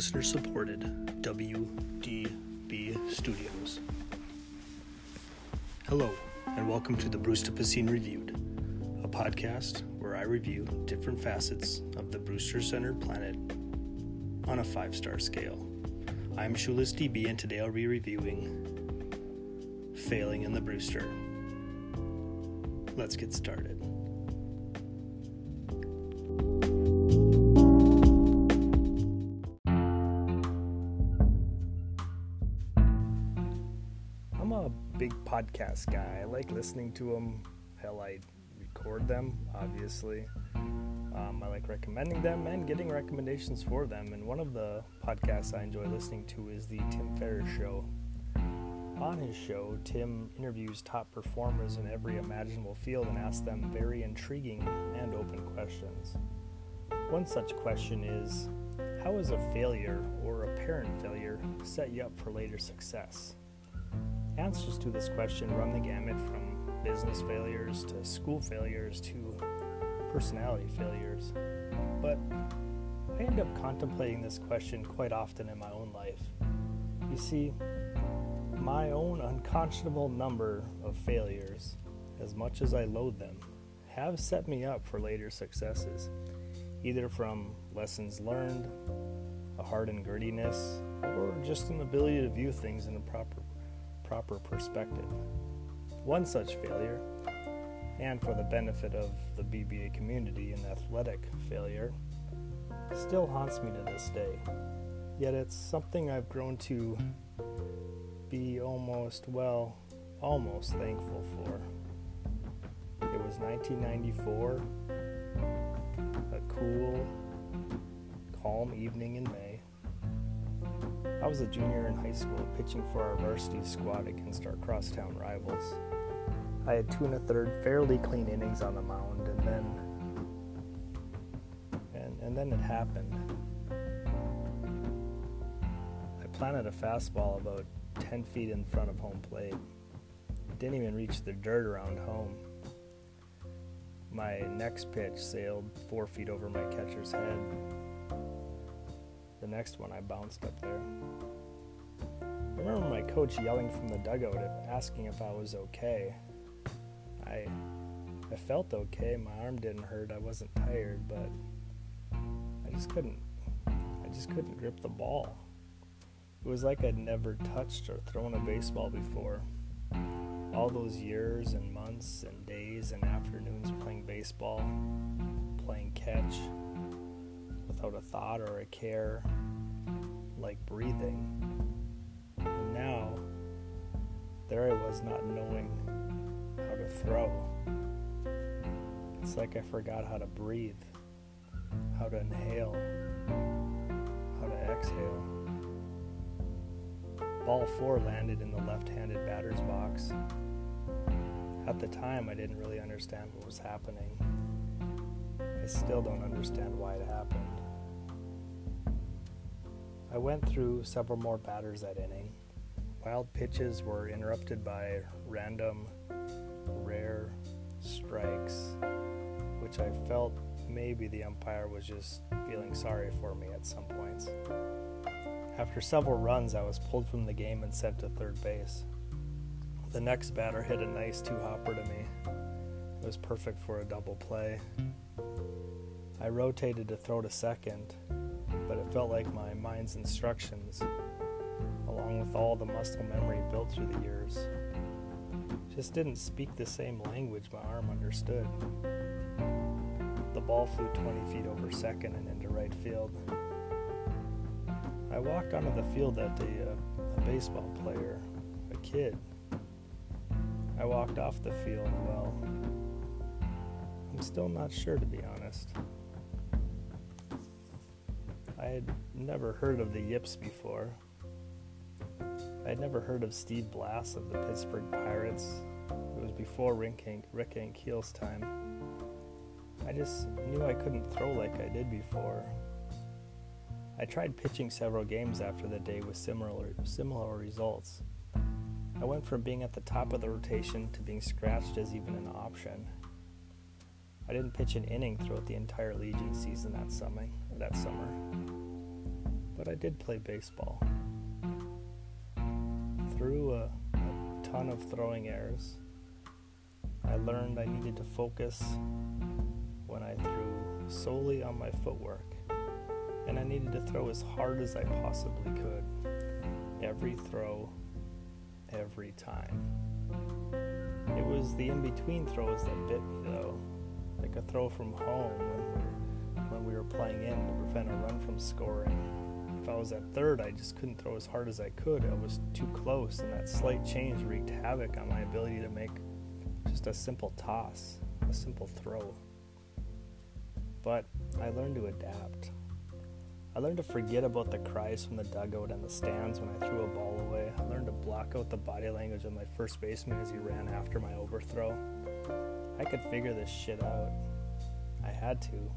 listener supported WDB Studios. Hello, and welcome to the Brewster Piscine Reviewed, a podcast where I review different facets of the Brewster centered planet on a five star scale. I'm Shoeless DB, and today I'll be reviewing Failing in the Brewster. Let's get started. I'm a big podcast guy. I like listening to them. Hell, I record them, obviously. Um, I like recommending them and getting recommendations for them. And one of the podcasts I enjoy listening to is the Tim Ferriss Show. On his show, Tim interviews top performers in every imaginable field and asks them very intriguing and open questions. One such question is How has a failure or apparent failure set you up for later success? Answers to this question run the gamut from business failures to school failures to personality failures. But I end up contemplating this question quite often in my own life. You see, my own unconscionable number of failures, as much as I loathe them, have set me up for later successes, either from lessons learned, a heart and grittiness, or just an ability to view things in a proper proper perspective. One such failure, and for the benefit of the BBA community, an athletic failure, still haunts me to this day. Yet it's something I've grown to be almost, well, almost thankful for. It was 1994, a cool, calm evening in May. I was a junior in high school pitching for our varsity squad against our crosstown rivals. I had two and a third fairly clean innings on the mound, and then and, and then it happened. I planted a fastball about 10 feet in front of home plate. Didn't even reach the dirt around home. My next pitch sailed four feet over my catcher's head. The next one I bounced up there. I remember my coach yelling from the dugout asking if I was okay. I I felt okay. My arm didn't hurt. I wasn't tired, but I just couldn't I just couldn't grip the ball. It was like I'd never touched or thrown a baseball before. All those years and months and days and afternoons playing baseball, playing catch, without a thought or a care, like breathing. And now, there I was not knowing how to throw. It's like I forgot how to breathe, how to inhale, how to exhale. Ball four landed in the left handed batter's box. At the time, I didn't really understand what was happening. I still don't understand why it happened. I went through several more batters that inning. Wild pitches were interrupted by random, rare strikes, which I felt maybe the umpire was just feeling sorry for me at some points. After several runs, I was pulled from the game and sent to third base. The next batter hit a nice two hopper to me. It was perfect for a double play. I rotated to throw to second, felt like my mind's instructions, along with all the muscle memory built through the years, just didn't speak the same language my arm understood. The ball flew 20 feet over second and into right field. I walked onto the field that day, a, a baseball player, a kid. I walked off the field, well, I'm still not sure to be honest. I had never heard of the Yips before. I had never heard of Steve Blass of the Pittsburgh Pirates. It was before Rick, Rick Ankiel's time. I just knew I couldn't throw like I did before. I tried pitching several games after the day with similar similar results. I went from being at the top of the rotation to being scratched as even an option. I didn't pitch an inning throughout the entire Legion season that summer. That summer. but I did play baseball. Through a, a ton of throwing errors, I learned I needed to focus when I threw solely on my footwork, and I needed to throw as hard as I possibly could. Every throw, every time. It was the in between throws that bit me though, like a throw from home we were, playing in to prevent a run from scoring. If I was at third, I just couldn't throw as hard as I could. I was too close, and that slight change wreaked havoc on my ability to make just a simple toss, a simple throw. But I learned to adapt. I learned to forget about the cries from the dugout and the stands when I threw a ball away. I learned to block out the body language of my first baseman as he ran after my overthrow. I could figure this shit out. I had to,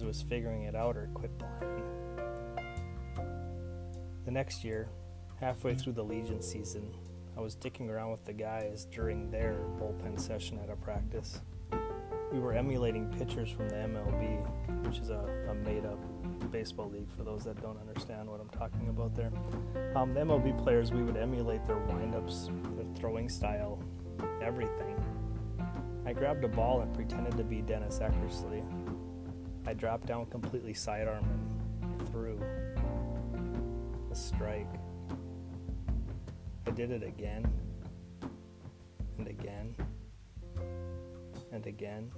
was figuring it out or quit playing. The next year, halfway through the Legion season, I was dicking around with the guys during their bullpen session at a practice. We were emulating pitchers from the MLB, which is a, a made up baseball league for those that don't understand what I'm talking about there. Um, the MLB players, we would emulate their windups, their throwing style, everything. I grabbed a ball and pretended to be Dennis Eckersley. I dropped down completely sidearm and threw a strike. I did it again and again and again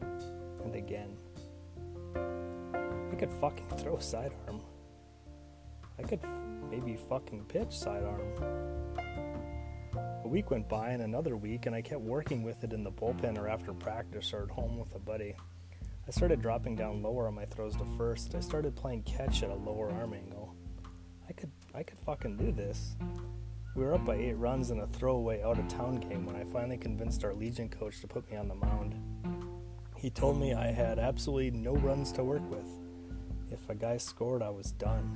and again. I could fucking throw sidearm. I could maybe fucking pitch sidearm. A week went by and another week, and I kept working with it in the bullpen or after practice or at home with a buddy. I started dropping down lower on my throws to first. I started playing catch at a lower arm angle. I could I could fucking do this. We were up by eight runs in a throwaway out of town game when I finally convinced our Legion coach to put me on the mound. He told me I had absolutely no runs to work with. If a guy scored, I was done.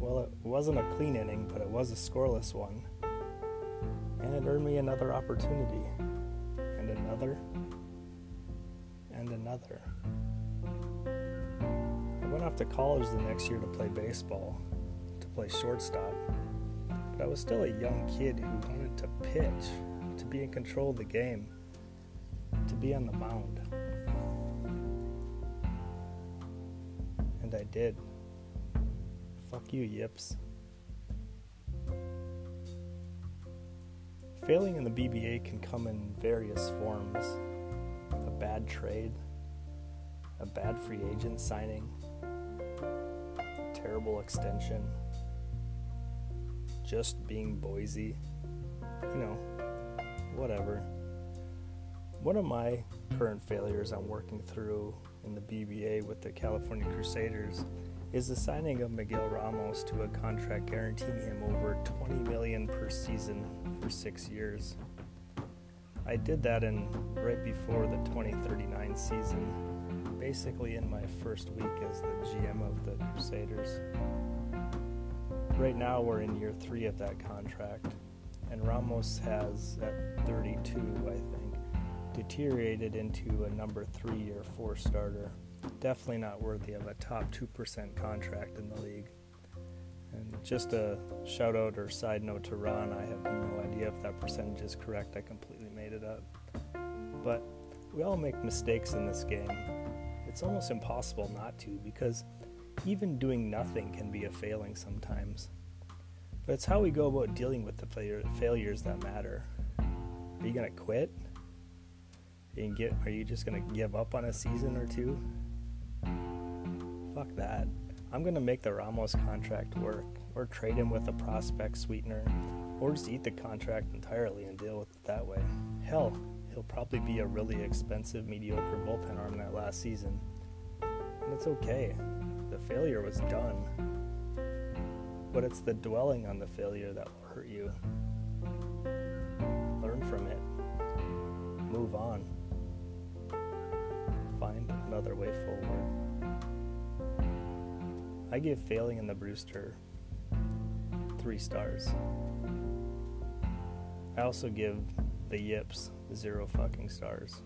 Well, it wasn't a clean inning, but it was a scoreless one. And it earned me another opportunity. And another. I went off to college the next year to play baseball, to play shortstop. But I was still a young kid who wanted to pitch, to be in control of the game, to be on the mound. And I did. Fuck you, yips. Failing in the BBA can come in various forms a bad trade, a bad free agent signing, terrible extension, just being Boise, you know, whatever. One of my current failures I'm working through in the BBA with the California Crusaders is the signing of Miguel Ramos to a contract guaranteeing him over 20 million per season for 6 years. I did that in right before the 2039 season, basically in my first week as the GM of the Crusaders. Right now we're in year 3 of that contract and Ramos has at 32, I think deteriorated into a number three or four starter. Definitely not worthy of a top 2% contract in the league. And just a shout out or side note to Ron, I have no idea if that percentage is correct. I completely made it up. But we all make mistakes in this game. It's almost impossible not to because even doing nothing can be a failing sometimes. But it's how we go about dealing with the failure, failures that matter. Are you going to quit? and get are you just gonna give up on a season or two? Fuck that. I'm gonna make the Ramos contract work, or trade him with a prospect sweetener, or just eat the contract entirely and deal with it that way. Hell, he'll probably be a really expensive, mediocre bullpen arm that last season. And it's okay. The failure was done. But it's the dwelling on the failure that will hurt you. Learn from it. Move on find another way forward. I give Failing in the Brewster three stars. I also give the Yips zero fucking stars.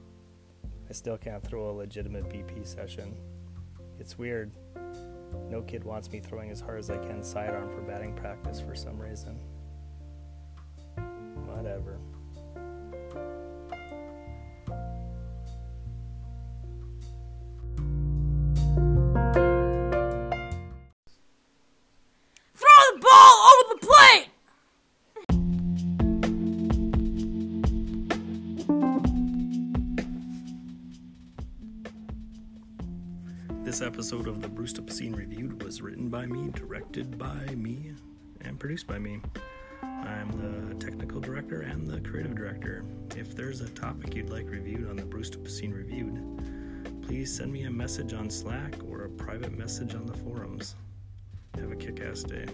I still can't throw a legitimate BP session. It's weird. No kid wants me throwing as hard as I can sidearm for batting practice for some reason. Whatever. This episode of the Brewster Piscine Reviewed was written by me, directed by me, and produced by me. I'm the technical director and the creative director. If there's a topic you'd like reviewed on the Brewster Piscine Reviewed, please send me a message on Slack or a private message on the forums. Have a kick ass day.